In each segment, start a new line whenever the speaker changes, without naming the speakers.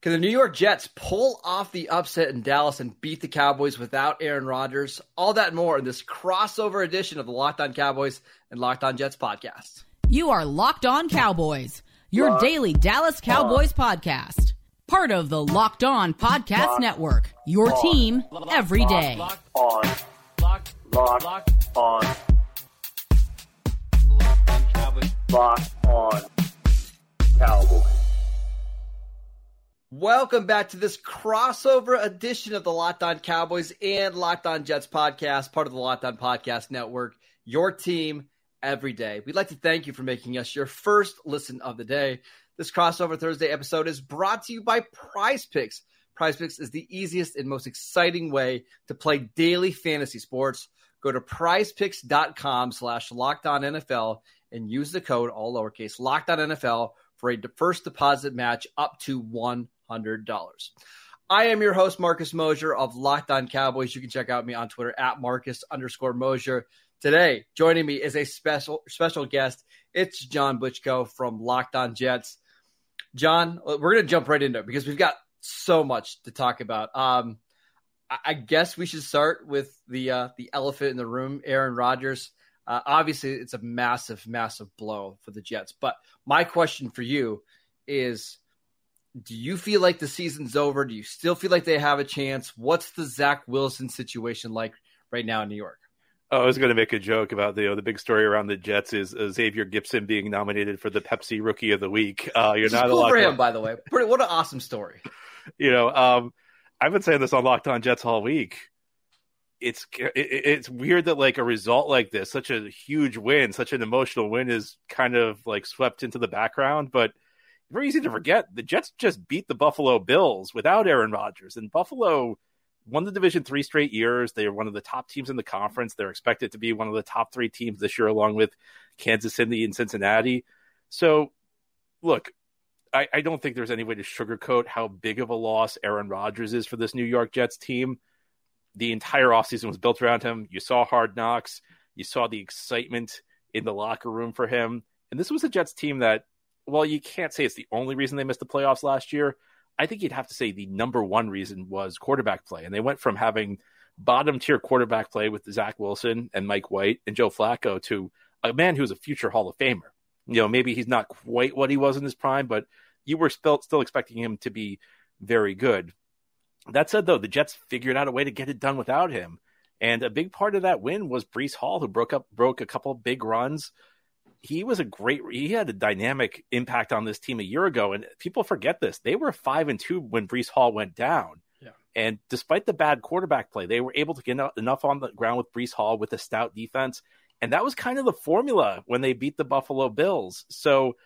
Can the New York Jets pull off the upset in Dallas and beat the Cowboys without Aaron Rodgers? All that and more in this crossover edition of the Locked On Cowboys and Locked On Jets podcast.
You are Locked On Cowboys, your Locked daily Dallas Cowboys on. podcast. Part of the Locked On Podcast Locked Network, your on. team every day.
Locked on. Locked, Locked, Locked on.
Locked on Cowboys.
Locked on
Welcome back to this crossover edition of the Locked On Cowboys and Locked On Jets podcast, part of the Locked On Podcast Network, your team every day. We'd like to thank you for making us your first listen of the day. This crossover Thursday episode is brought to you by Prize Picks. Prize Picks is the easiest and most exciting way to play daily fantasy sports. Go to prizepicks.com slash locked on NFL and use the code all lowercase locked on NFL for a first deposit match up to one $100. I am your host, Marcus Mosher of Locked On Cowboys. You can check out me on Twitter at Marcus underscore Mosher. Today, joining me is a special special guest. It's John Butchko from Locked On Jets. John, we're going to jump right into it because we've got so much to talk about. Um, I guess we should start with the uh, the elephant in the room, Aaron Rodgers. Uh, obviously, it's a massive, massive blow for the Jets. But my question for you is do you feel like the season's over? Do you still feel like they have a chance? What's the Zach Wilson situation like right now in New York?
Oh, I was going to make a joke about the you know, the big story around the Jets is uh, Xavier Gipson being nominated for the Pepsi Rookie of the Week. Uh, you're not
cool for him, by the way. Pretty, what an awesome story.
You know, um, I've been saying this on Locked On Jets all week. It's it, it's weird that like a result like this, such a huge win, such an emotional win, is kind of like swept into the background, but very easy to forget. The Jets just beat the Buffalo Bills without Aaron Rodgers, and Buffalo won the division three straight years. They are one of the top teams in the conference. They're expected to be one of the top three teams this year, along with Kansas City and Cincinnati. So, look, I, I don't think there's any way to sugarcoat how big of a loss Aaron Rodgers is for this New York Jets team. The entire offseason was built around him. You saw hard knocks. You saw the excitement in the locker room for him. And this was a Jets team that well, you can't say it's the only reason they missed the playoffs last year. I think you'd have to say the number one reason was quarterback play. And they went from having bottom tier quarterback play with Zach Wilson and Mike White and Joe Flacco to a man who's a future Hall of Famer. You know, maybe he's not quite what he was in his prime, but you were still, still expecting him to be very good. That said, though, the Jets figured out a way to get it done without him. And a big part of that win was Breece Hall, who broke up broke a couple big runs he was a great he had a dynamic impact on this team a year ago and people forget this. They were five and two when Breece Hall went down.
Yeah.
and despite the bad quarterback play they were able to get enough on the ground with Breece Hall with a stout defense. And that was kind of the formula when they beat the Buffalo Bills. So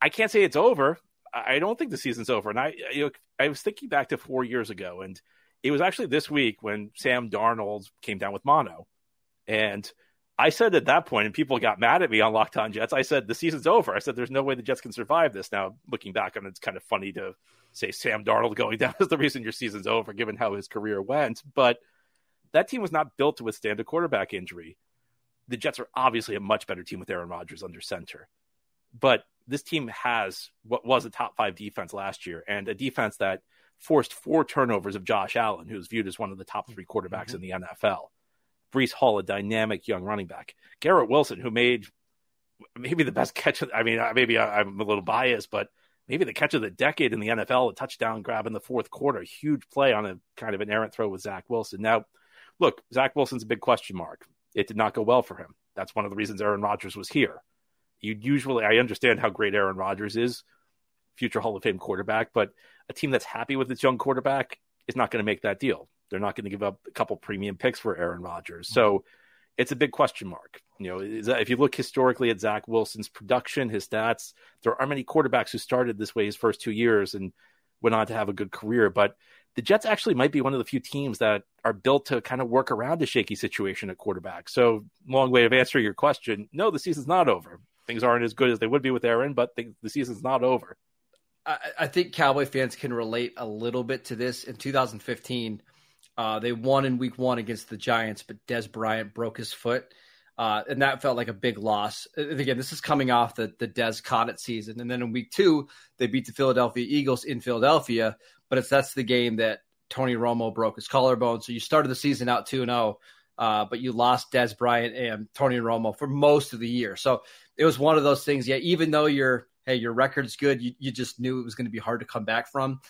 I can't say it's over. I don't think the season's over. And I you know, I was thinking back to 4 years ago and it was actually this week when Sam Darnold came down with mono. And I said at that point, and people got mad at me on Locked On Jets. I said the season's over. I said there's no way the Jets can survive this. Now, looking back on it, it's kind of funny to say Sam Darnold going down is the reason your season's over, given how his career went. But that team was not built to withstand a quarterback injury. The Jets are obviously a much better team with Aaron Rodgers under center, but this team has what was a top five defense last year, and a defense that forced four turnovers of Josh Allen, who's viewed as one of the top three quarterbacks mm-hmm. in the NFL. Breece Hall, a dynamic young running back. Garrett Wilson, who made maybe the best catch. Of, I mean, maybe I'm a little biased, but maybe the catch of the decade in the NFL, a touchdown grab in the fourth quarter, huge play on a kind of an errant throw with Zach Wilson. Now, look, Zach Wilson's a big question mark. It did not go well for him. That's one of the reasons Aaron Rodgers was here. You usually, I understand how great Aaron Rodgers is, future Hall of Fame quarterback, but a team that's happy with its young quarterback is not going to make that deal. They're not going to give up a couple premium picks for Aaron Rodgers. So it's a big question mark. You know, if you look historically at Zach Wilson's production, his stats, there aren't many quarterbacks who started this way his first two years and went on to have a good career. But the Jets actually might be one of the few teams that are built to kind of work around a shaky situation at quarterback. So, long way of answering your question. No, the season's not over. Things aren't as good as they would be with Aaron, but the, the season's not over.
I, I, think Cowboy fans can relate a little bit to this. In 2015, uh, they won in Week One against the Giants, but Dez Bryant broke his foot. Uh, and that felt like a big loss. And again, this is coming off the the caught it season, and then in week two they beat the Philadelphia Eagles in Philadelphia. But it's that's the game that Tony Romo broke his collarbone. So you started the season out two and zero, oh, uh, but you lost Dez Bryant and Tony Romo for most of the year. So it was one of those things. Yeah, even though your hey your record's good, you, you just knew it was going to be hard to come back from.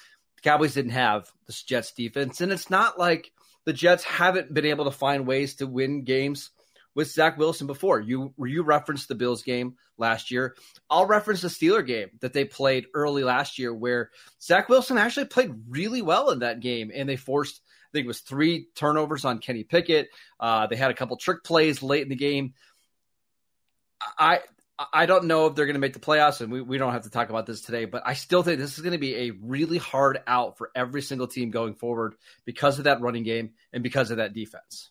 The Cowboys didn't have this Jets defense, and it's not like the Jets haven't been able to find ways to win games with Zach Wilson before. You you referenced the Bills game last year. I'll reference the Steeler game that they played early last year, where Zach Wilson actually played really well in that game, and they forced I think it was three turnovers on Kenny Pickett. Uh, they had a couple trick plays late in the game. I I don't know if they're going to make the playoffs, and we, we don't have to talk about this today, but I still think this is going to be a really hard out for every single team going forward because of that running game and because of that defense.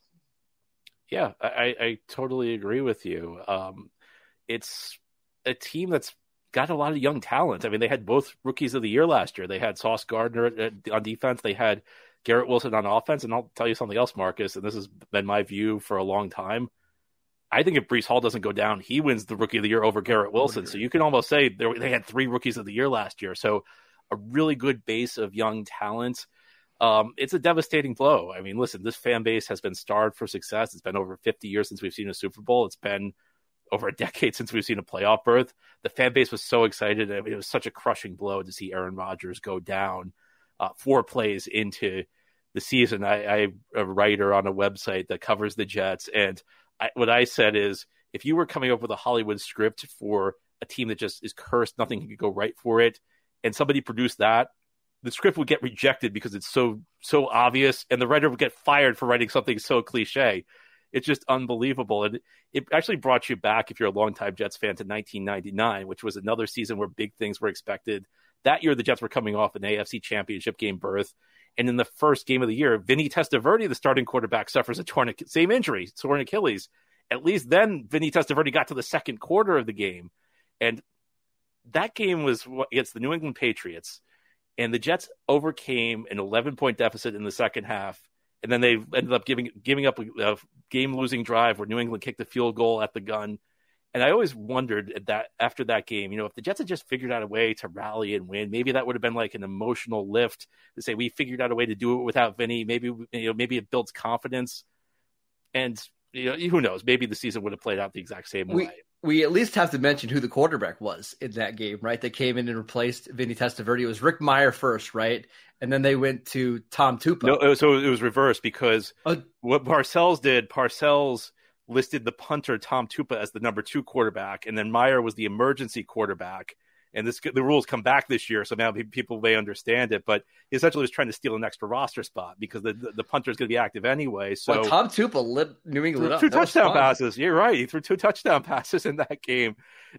Yeah, I, I totally agree with you. Um, it's a team that's got a lot of young talent. I mean, they had both rookies of the year last year. They had Sauce Gardner on defense. They had Garrett Wilson on offense. And I'll tell you something else, Marcus, and this has been my view for a long time. I think if Breece Hall doesn't go down, he wins the rookie of the year over Garrett Wilson. So you can almost say they had three rookies of the year last year. So a really good base of young talent um, it's a devastating blow. I mean, listen, this fan base has been starved for success. It's been over 50 years since we've seen a Super Bowl. It's been over a decade since we've seen a playoff berth. The fan base was so excited. I mean, it was such a crushing blow to see Aaron Rodgers go down uh, four plays into the season. I, I a writer on a website that covers the Jets, and I, what I said is, if you were coming up with a Hollywood script for a team that just is cursed, nothing could go right for it, and somebody produced that, the script would get rejected because it's so so obvious, and the writer would get fired for writing something so cliche. It's just unbelievable, and it actually brought you back if you're a longtime Jets fan to 1999, which was another season where big things were expected. That year, the Jets were coming off an AFC Championship game berth, and in the first game of the year, Vinny Testaverde, the starting quarterback, suffers a torn same injury, torn Achilles. At least then, Vinny Testaverde got to the second quarter of the game, and that game was against the New England Patriots and the Jets overcame an 11 point deficit in the second half. And then they ended up giving giving up a, a game losing drive where New England kicked the field goal at the gun. And I always wondered that after that game, you know, if the Jets had just figured out a way to rally and win, maybe that would have been like an emotional lift to say we figured out a way to do it without Vinny. Maybe you know, maybe it builds confidence. And you know, who knows? Maybe the season would have played out the exact same
we,
way
we at least have to mention who the quarterback was in that game, right? That came in and replaced Vinny Testaverde. It was Rick Mirer first, right? And then they went to Tom Tupa.
No, so it was reversed because uh, what Parcells did, Parcells listed the punter Tom Tupa as the number two quarterback, and then Mirer was the emergency quarterback and this the rules come back this year, so now people may understand it. But he essentially was trying to steal an extra roster spot because the the, the punter is going to be active anyway. So
well, Tom Tupa lit New England
threw, two touchdown passes. You're right. He threw two touchdown passes in that game,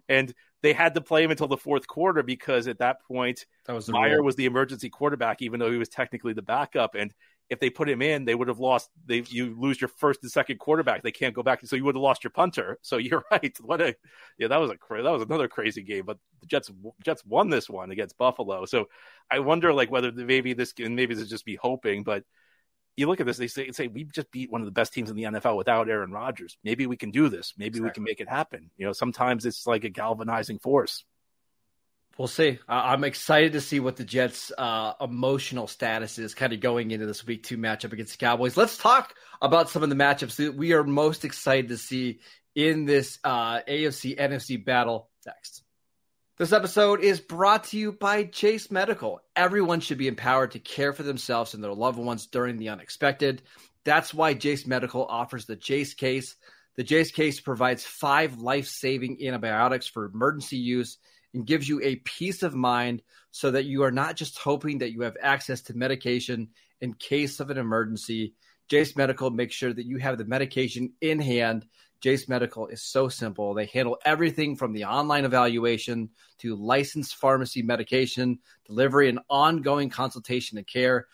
and they had to play him until the fourth quarter because at that point that was Mirer rule. was the emergency quarterback, even though he was technically the backup, and if they put him in, they would have lost. They you lose your first and second quarterback. They can't go back, so you would have lost your punter. So you're right. What a yeah, that was a that was another crazy game. But the Jets Jets won this one against Buffalo. So I wonder like whether maybe this maybe this just be hoping, but you look at this, they say, say we just beat one of the best teams in the NFL without Aaron Rodgers. Maybe we can do this. Maybe exactly. we can make it happen. You know, sometimes it's like a galvanizing force.
We'll see. I'm excited to see what the Jets' uh, emotional status is kind of going into this week two matchup against the Cowboys. Let's talk about some of the matchups that we are most excited to see in this uh, AFC NFC battle next. This episode is brought to you by Jase Medical. Everyone should be empowered to care for themselves and their loved ones during the unexpected. That's why Jase Medical offers the Jase case. The Jase case provides five life saving antibiotics for emergency use and gives you a peace of mind so that you are not just hoping that you have access to medication in case of an emergency. Jase Medical makes sure that you have the medication in hand. Jase Medical is so simple. They handle everything from the online evaluation to licensed pharmacy medication, delivery, and ongoing consultation and care.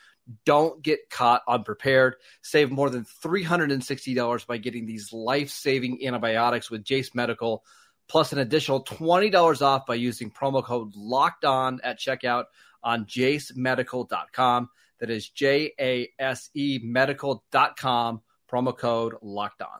Don't get caught unprepared. Save more than $360 by getting these life saving antibiotics with Jase Medical, plus an additional $20 off by using promo code locked on at checkout on jasemedical.com. That is J A S E medical.com, promo code locked on.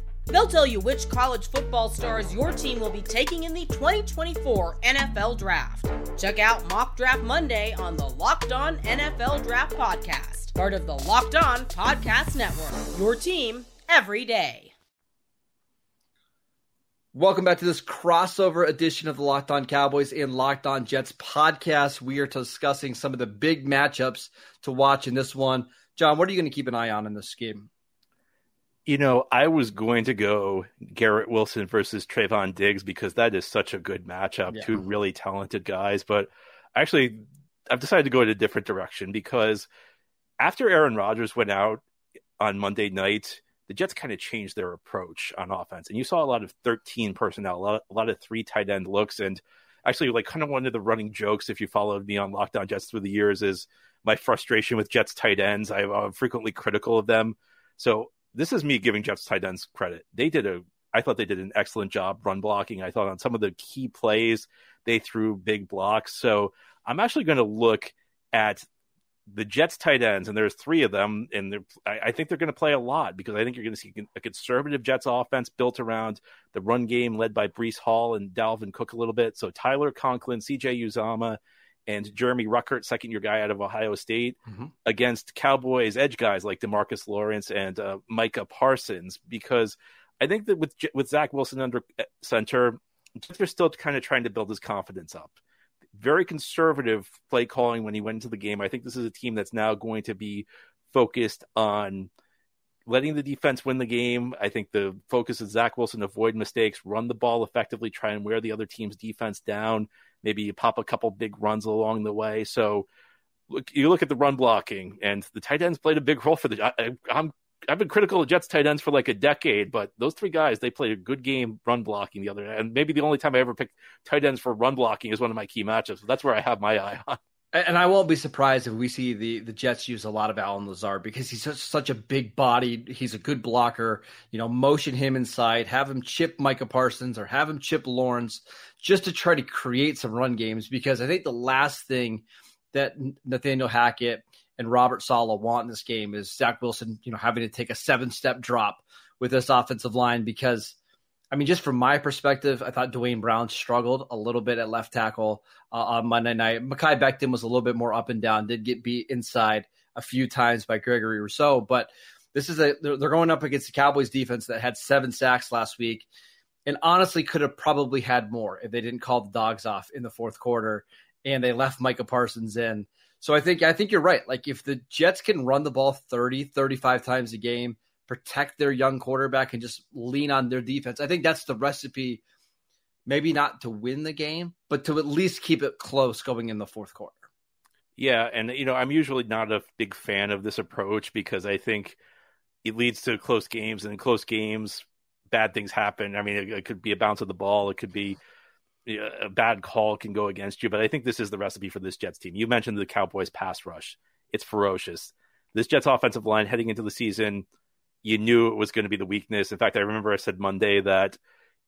They'll tell you which college football stars your team will be taking in the 2024 NFL Draft. Check out Mock Draft Monday on the Locked On NFL Draft Podcast, part of the Locked On Podcast Network. Your team every day.
Welcome back to this crossover edition of the Locked On Cowboys and Locked On Jets podcast. We are discussing some of the big matchups to watch in this one. John, what are you going to keep an eye on in this game?
You know, I was going to go Garrett Wilson versus Trevon Diggs because that is such a good matchup. Yeah. Two really talented guys. But actually, I've decided to go in a different direction because after Aaron Rodgers went out on Monday night, the Jets kind of changed their approach on offense. And you saw a lot of 13 personnel, a lot, a lot of three tight end looks. And actually, like, kind of one of the running jokes, if you followed me on Locked On Jets through the years, is my frustration with Jets tight ends. I'm frequently critical of them. So this is me giving Jets tight ends credit. They did a I thought they did an excellent job run blocking. I thought on some of the key plays they threw big blocks. So I'm actually going to look at the Jets tight ends, and there's three of them, and I, I think they're going to play a lot because I think you're going to see a conservative Jets offense built around the run game led by Breece Hall and Dalvin Cook a little bit. So Tyler Conklin, C.J. Uzomah, and Jeremy Ruckert, second year guy out of Ohio State, mm-hmm. against Cowboys edge guys like Demarcus Lawrence and uh, Micah Parsons. Because I think that with with Zach Wilson under uh, center, they're still kind of trying to build his confidence up. Very conservative play calling when he went into the game. I think this is a team that's now going to be focused on letting the defense win the game. I think the focus is Zach Wilson avoid mistakes, run the ball effectively, try and wear the other team's defense down, Maybe you pop a couple big runs along the way. So look, you look at the run blocking, and the tight ends played a big role for the. I, I'm I've been critical of Jets tight ends for like a decade, but those three guys they played a good game run blocking the other. And maybe the only time I ever picked tight ends for run blocking is one of my key matchups. That's where I have my eye on.
And I won't be surprised if we see the the Jets use a lot of Allen Lazard because he's such, such a big body. He's a good blocker. You know, motion him inside, have him chip Micah Parsons or have him chip Lawrence just to try to create some run games. Because I think the last thing that Nathaniel Hackett and Robert Saleh want in this game is Zach Wilson, you know, having to take a seven step drop with this offensive line because I mean, just from my perspective, I thought Duane Brown struggled a little bit at left tackle uh, on Monday night. Mekhi Becton was a little bit more up and down, did get beat inside a few times by Gregory Rousseau. But this is a they're, they're going up against the Cowboys defense that had seven sacks last week, and honestly could have probably had more if they didn't call the dogs off in the fourth quarter and they left Micah Parsons in. So I think I think you're right. Like if the Jets can run the ball 30, 35 times a game protect their young quarterback and just lean on their defense. I think that's the recipe, maybe not to win the game, but to at least keep it close going in the fourth quarter.
Yeah, and you know, I'm usually not a big fan of this approach because I think it leads to close games, and in close games, bad things happen. I mean, it, it could be a bounce of the ball, it could be a bad call can go against you, but I think this is the recipe for this Jets team. You mentioned the Cowboys pass rush; it's ferocious. This Jets offensive line heading into the season you knew it was going to be the weakness. In fact, I remember I said Monday that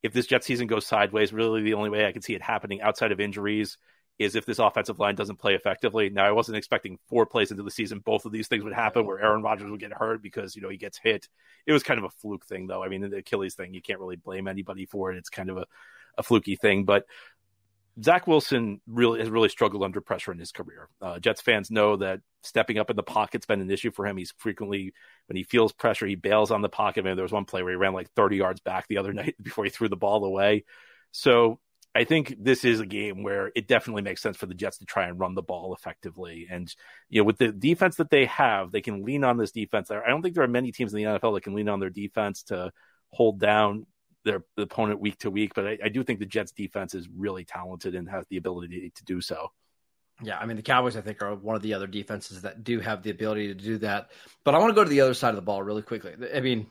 if this Jet season goes sideways, really the only way I could see it happening outside of injuries is if this offensive line doesn't play effectively. Now, I wasn't expecting four plays into the season both of these things would happen where Aaron Rodgers would get hurt because, you know, he gets hit. It was kind of a fluke thing, though. I mean, the Achilles thing, you can't really blame anybody for it. It's kind of a, a fluky thing. But Zach Wilson really has really struggled under pressure in his career. Uh, Jets fans know that stepping up in the pocket's been an issue for him. He's frequently, when he feels pressure, he bails on the pocket. Maybe there was one play where he ran like 30 yards back the other night before he threw the ball away. So I think this is a game where it definitely makes sense for the Jets to try and run the ball effectively. And, you know, with the defense that they have, they can lean on this defense. I don't think there are many teams in the NFL that can lean on their defense to hold down their opponent week to week, but I, I, do think the Jets defense is really talented and has the ability to, do so.
Yeah, I mean the Cowboys I think are one of the other defenses that do have the ability to do that. But I want to go to the other side of the ball really quickly. I mean,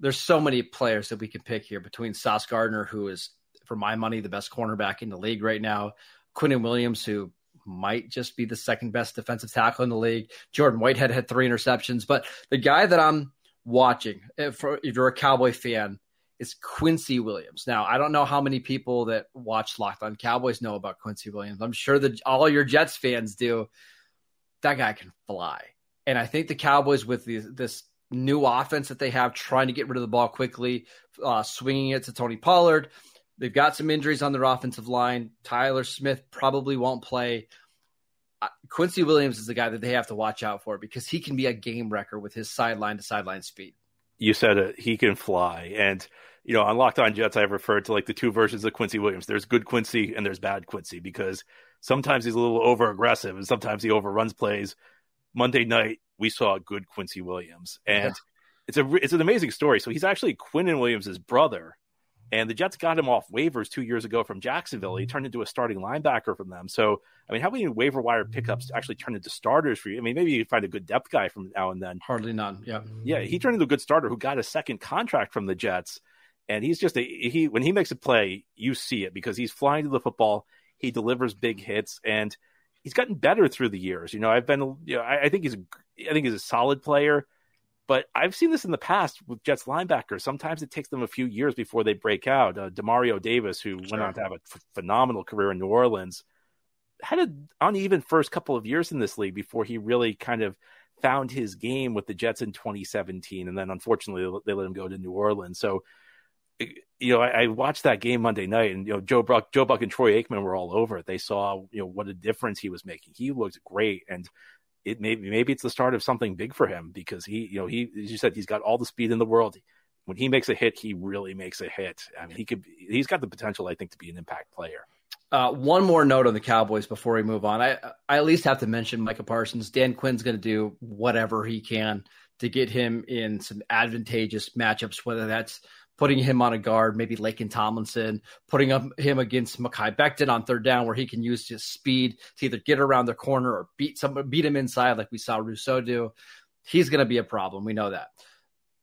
there's so many players that we can pick here between Sauce Gardner, who is for my money the best cornerback in the league right now, Quinnen Williams, who might just be the second best defensive tackle in the league. Jordan Whitehead had three interceptions, but the guy that I'm watching, if, if you're a Cowboy fan, is Quincy Williams. Now, I don't know how many people that watch Locked On Cowboys know about Quincy Williams. I'm sure that all your Jets fans do. That guy can fly. And I think the Cowboys, with this new offense that they have, trying to get rid of the ball quickly, uh, swinging it to Tony Pollard, they've got some injuries on their offensive line. Tyler Smith probably won't play. Quincy Williams is the guy that they have to watch out for because he can be a game wrecker with his sideline to sideline speed
you said it, he can fly. And, you know, on Locked On Jets, I've referred to like the two versions of Quincy Williams. There's good Quincy and there's bad Quincy because sometimes he's a little over aggressive and sometimes he overruns plays. Monday night, we saw good Quincy Williams. And yeah. it's a it's an amazing story. So he's actually Quinnen Williams' brother. And the Jets got him off waivers two years ago from Jacksonville. He turned into a starting linebacker from them. So, I mean, how many waiver wire pickups actually turned into starters for you? I mean, maybe you find a good depth guy from now and then.
Hardly none. Yeah.
Yeah. He turned into a good starter who got a second contract from the Jets. And he's just a, he, when he makes a play, you see it because he's flying to the football. He delivers big hits and he's gotten better through the years. You know, I've been, you know, I, I think he's, a, I think he's a solid player. But I've seen this in the past with Jets linebackers. Sometimes it takes them a few years before they break out. Uh, Demario Davis, who sure. went on to have a f- phenomenal career in New Orleans, had an uneven first couple of years in this league before he really kind of found his game with the Jets in 2017, and then unfortunately they let him go to New Orleans. So, you know, I, I watched that game Monday night, and you know, Joe Buck, Joe Buck, and Troy Aikman were all over it. They saw you know what a difference he was making. He looked great, and it maybe maybe it's the start of something big for him because he you know he as you said he's got all the speed in the world. When he makes a hit, he really makes a hit. I mean, he could he's got the potential, I think, to be an impact player.
Uh, one more note on the Cowboys before we move on. I I at least have to mention Micah Parsons. Dan Quinn's going to do whatever he can to get him in some advantageous matchups, whether that's putting him on a guard, maybe Laken Tomlinson, putting up him against Mekhi Becton on third down, where he can use his speed to either get around the corner or beat some beat him inside, like we saw Rousseau do. He's going to be a problem. We know that.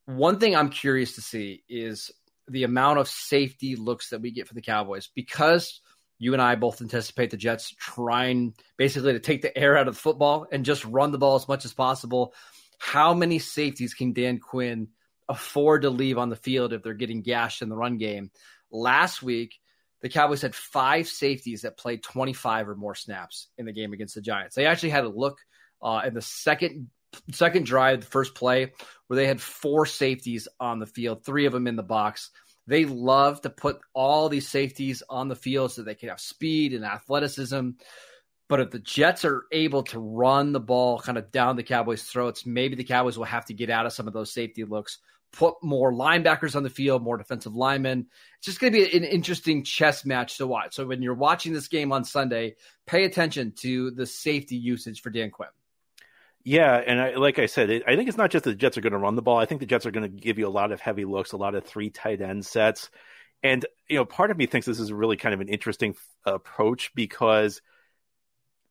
One thing I'm curious to see is the amount of safety looks that we get for the Cowboys because you and I both anticipate the Jets trying basically to take the air out of the football and just run the ball as much as possible. How many safeties can Dan Quinn? Afford to leave on the field if they're getting gashed in the run game. Last week, the Cowboys had five safeties that played 25 or more snaps in the game against the Giants. They actually had a look uh, in the second second drive, the first play, where they had four safeties on the field, three of them in the box. They love to put all these safeties on the field so they can have speed and athleticism. But if the Jets are able to run the ball kind of down the Cowboys' throats, maybe the Cowboys will have to get out of some of those safety looks put more linebackers on the field, more defensive linemen. It's just going to be an interesting chess match to watch. So when you're watching this game on Sunday, pay attention to the safety usage for Dan Quinn.
Yeah, and I, like I said, it, I think it's not just the Jets are going to run the ball. I think the Jets are going to give you a lot of heavy looks, a lot of three tight end sets, and you know, part of me thinks this is really kind of an interesting approach because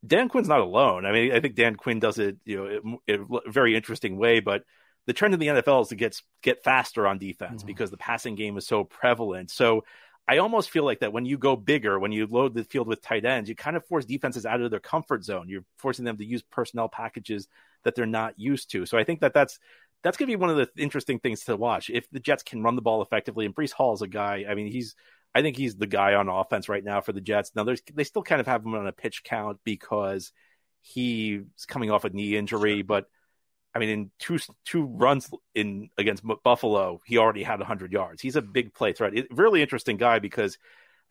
Dan Quinn's not alone. I mean, I think Dan Quinn does it, you know, in a very interesting way, but the trend in the NFL is to get get faster on defense mm-hmm. because the passing game is so prevalent. So I almost feel like that when you go bigger, when you load the field with tight ends, you kind of force defenses out of their comfort zone. You're forcing them to use personnel packages that they're not used to. So I think that that's that's going to be one of the interesting things to watch. If the Jets can run the ball effectively, and Breece Hall is a guy. I mean, he's I think he's the guy on offense right now for the Jets. Now there's they still kind of have him on a pitch count because he's coming off a knee injury, sure. but I mean, in two two runs in against Buffalo, he already had 100 yards. He's a big play threat. It, really interesting guy because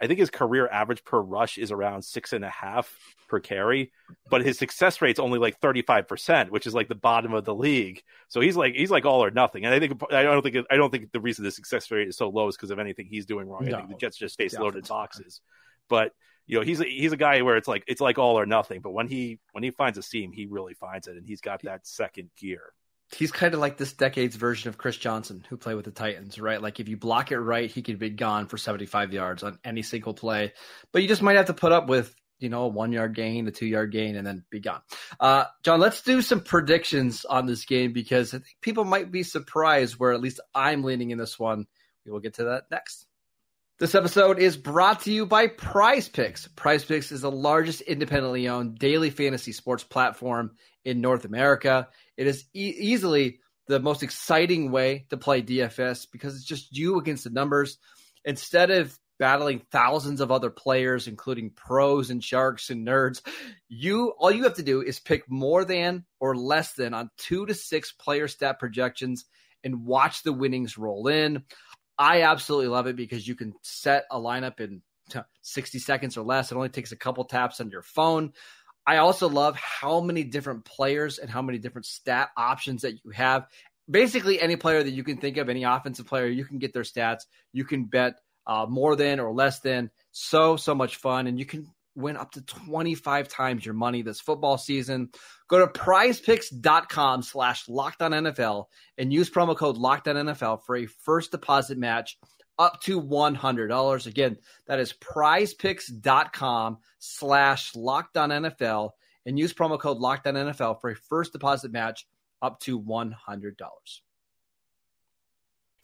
I think his career average per rush is around six and a half per carry, but his success rate's only like 35 percent, which is like the bottom of the league. So he's like he's like all or nothing. And I think I don't think I don't think the reason the success rate is so low is because of anything he's doing wrong. No. I think the Jets just face loaded boxes, but you know he's a, he's a guy where it's like it's like all or nothing but when he when he finds a seam he really finds it and he's got that second gear
he's kind of like this decade's version of Chris Johnson, who played with the Titans, right? Like if you block it right, he could be gone for 75 yards on any single play. But you just might have to put up with, you know, a one yard gain, a two yard gain, and then be gone. Uh, John, let's do some predictions on this game because I think people might be surprised where at least I'm leaning in this one. We will get to that next. This episode is brought to you by Prize Picks. Prize Picks is the largest independently owned daily fantasy sports platform in North America. It is e- easily the most exciting way to play DFS because it's just you against the numbers. Instead of battling thousands of other players, including pros and sharks and nerds, you all you have to do is pick more than or less than on two to six player stat projections and watch the winnings roll in. I absolutely love it because you can set a lineup in 60 seconds or less. It only takes a couple taps on your phone. I also love how many different players and how many different stat options that you have. Basically, any player that you can think of, any offensive player, you can get their stats. You can bet uh, more than or less than. So, so much fun. And you can win up to 25 times your money this football season. Go to prizepicks.com slash NFL and use promo code NFL for a first deposit match up to $100. Again, that is prizepicks.com slash NFL and use promo code NFL for a first deposit match up to $100.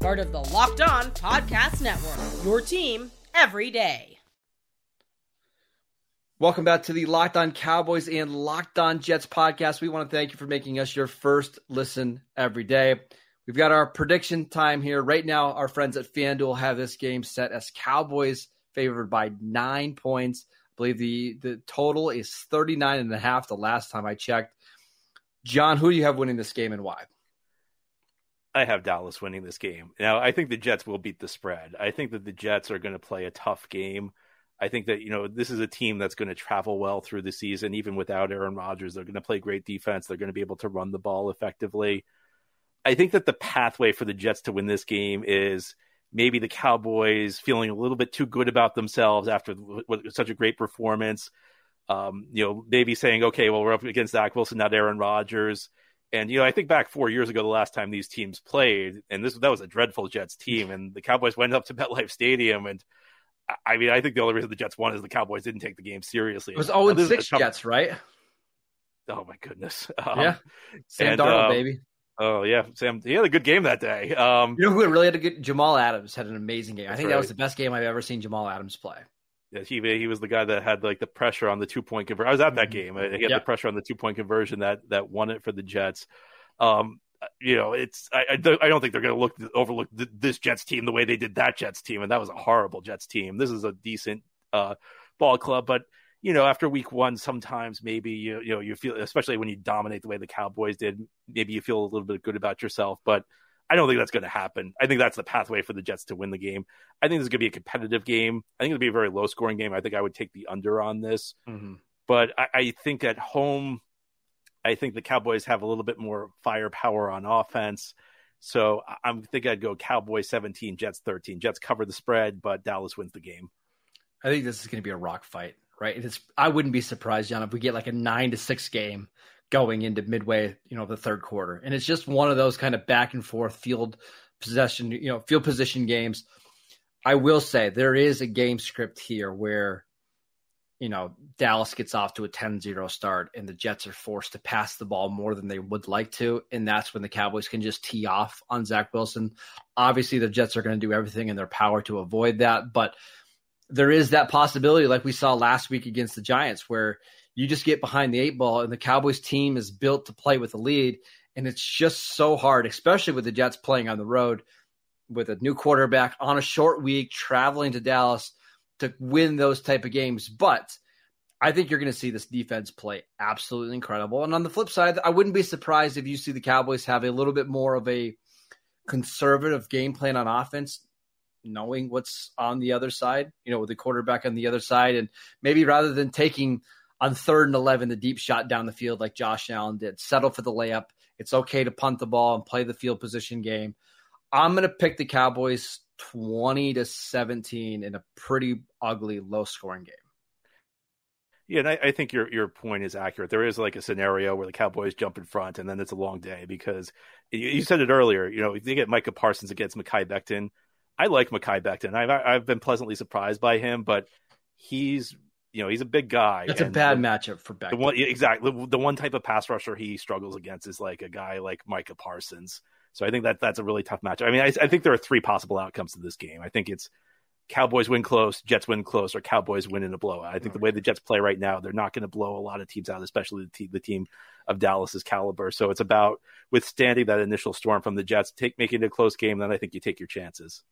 part of the Locked On Podcast Network. Your team every day.
Welcome back to the Locked On Cowboys and Locked On Jets podcast. We want to thank you for making us your first listen every day. We've got our prediction time here. Right now, our friends at FanDuel have this game set as Cowboys favored by nine points. I believe the, the total is 39 and a half the last time I checked. John, who do you have winning this game and why?
I have Dallas winning this game. Now, I think the Jets will beat the spread. I think that the Jets are going to play a tough game. I think that, you know, this is a team that's going to travel well through the season, even without Aaron Rodgers. They're going to play great defense. They're going to be able to run the ball effectively. I think that the pathway for the Jets to win this game is maybe the Cowboys feeling a little bit too good about themselves after such a great performance. Um, you know, maybe saying, okay, well, we're up against Zach Wilson, not Aaron Rodgers and you know, I think back four years ago, the last time these teams played, and this that was a dreadful Jets team, and the Cowboys went up to MetLife Stadium, and I mean, I think the only reason the Jets won is the Cowboys didn't take the game seriously.
It was zero and six Jets, right?
Oh my goodness! Um,
yeah, Sam and, Darnold, uh, baby.
Oh yeah, Sam. He had a good game that day. Um,
you know who really had a good? Jamal Adams had an amazing game. I think right. that was the best game I've ever seen Jamal Adams play.
Yeah, he he was the guy that had like the pressure on the two point conversion. I was at that mm-hmm. game. He had the pressure on the two point conversion that that won it for the Jets. Um, you know, it's I, I don't think they're going to look overlook this Jets team the way they did that Jets team, and that was a horrible Jets team. This is a decent uh, ball club, but you know, after week one, sometimes maybe you you know you feel, especially when you dominate the way the Cowboys did, maybe you feel a little bit good about yourself, but I don't think that's going to happen. I think that's the pathway for the Jets to win the game. I think this is going to be a competitive game. I think it'll be a very low scoring game. I think I would take the under on this. Mm-hmm. But I, I, think at home, I think the Cowboys have a little bit more firepower on offense. So I'm think I'd go Cowboys 17, Jets 13. Jets cover the spread, but Dallas wins the game.
I think this is going to be a rock fight, right? It's I wouldn't be surprised, John, if we get like a nine to six game going into midway, you know, the third quarter. And it's just one of those kind of back and forth field possession, you know, field position games. I will say there is a game script here where, you know, Dallas gets off to a 10 0 start and the Jets are forced to pass the ball more than they would like to. And that's when the Cowboys can just tee off on Zach Wilson. Obviously, the Jets are going to do everything in their power to avoid that. But there is that possibility, like we saw last week against the Giants, where you just get behind the eight ball, and the Cowboys team is built to play with the lead. And it's just so hard, especially with the Jets playing on the road with a new quarterback on a short week, traveling to Dallas to win those type of games. But I think you're going to see this defense play absolutely incredible. And on the flip side, I wouldn't be surprised if you see the Cowboys have a little bit more of a conservative game plan on offense, knowing what's on the other side, you know, with the quarterback on the other side. And maybe rather than taking on third and 11 the deep shot down the field like Josh Allen did, settle for the layup. It's okay to punt the ball and play the field position game. I'm going to pick the Cowboys 20 to 17 in a pretty ugly, low scoring game.
Yeah, and I, I, think your your point is accurate. There is like a scenario where the Cowboys jump in front, and then it's a long day because you, you said it earlier. You know, if get Micah Parsons against Mekhi Becton, I like Mekhi Becton. I've I've been pleasantly surprised by him, but he's you know he's a big guy.
That's a bad the, matchup for Becton.
The one, exactly. The, the one type of pass rusher he struggles against is like a guy like Micah Parsons. So I think that that's a really tough matchup. I mean, I, I think there are three possible outcomes to this game. I think it's Cowboys win close, Jets win close, or Cowboys win in a blowout. I think the way the Jets play right now, they're not going to blow a lot of teams out, especially the, te- the team of Dallas's caliber. So it's about withstanding that initial storm from the Jets, take making it a close game. Then I think you take your chances.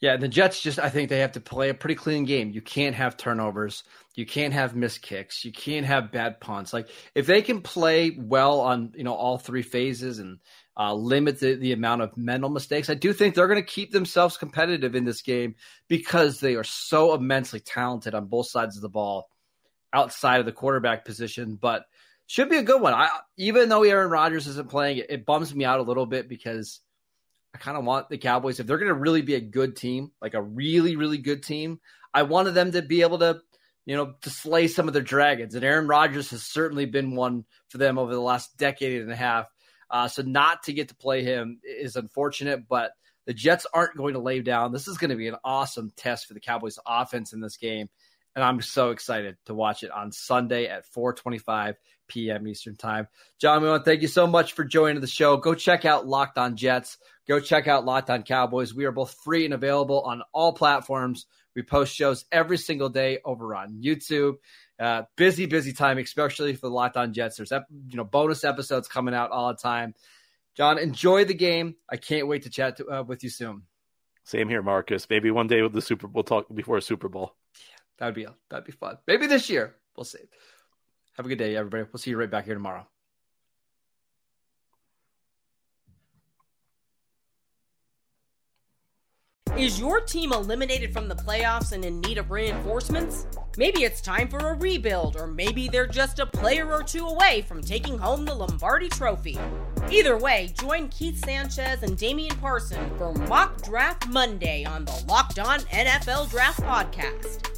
Yeah, the Jets just I think they have to play a pretty clean game. You can't have turnovers, you can't have missed kicks, you can't have bad punts. Like if they can play well on you know all three phases and uh, limit the, the amount of mental mistakes. I do think they're going to keep themselves competitive in this game because they are so immensely talented on both sides of the ball outside of the quarterback position. But should be a good one. I even though Aaron Rodgers isn't playing, it, it bums me out a little bit because I kind of want the Cowboys if they're going to really be a good team, like a really really good team. I wanted them to be able to you know, to slay some of their dragons. And Aaron Rodgers has certainly been one for them over the last decade and a half. Uh, so not to get to play him is unfortunate, but the Jets aren't going to lay down. This is going to be an awesome test for the Cowboys offense in this game. And I'm so excited to watch it on Sunday at 425 p.m. Eastern Time. John, we want to thank you so much for joining the show. Go check out Locked On Jets. Go check out Locked On Cowboys. We are both free and available on all platforms. We post shows every single day over on YouTube. Uh, busy, busy time, especially for the Locked On Jets. There's you know bonus episodes coming out all the time. John, enjoy the game. I can't wait to chat to, uh, with you soon.
Same here, Marcus. Maybe one day with the Super Bowl talk before a Super Bowl.
Yeah, that'd be that'd be fun. Maybe this year. We'll see. Have a good day, everybody. We'll see you right back here tomorrow.
Is your team eliminated from the playoffs and in need of reinforcements? Maybe it's time for a rebuild, or maybe they're just a player or two away from taking home the Lombardi Trophy. Either way, join Keith Sanchez and Damian Parson for Mock Draft Monday on the Locked On NFL Draft Podcast.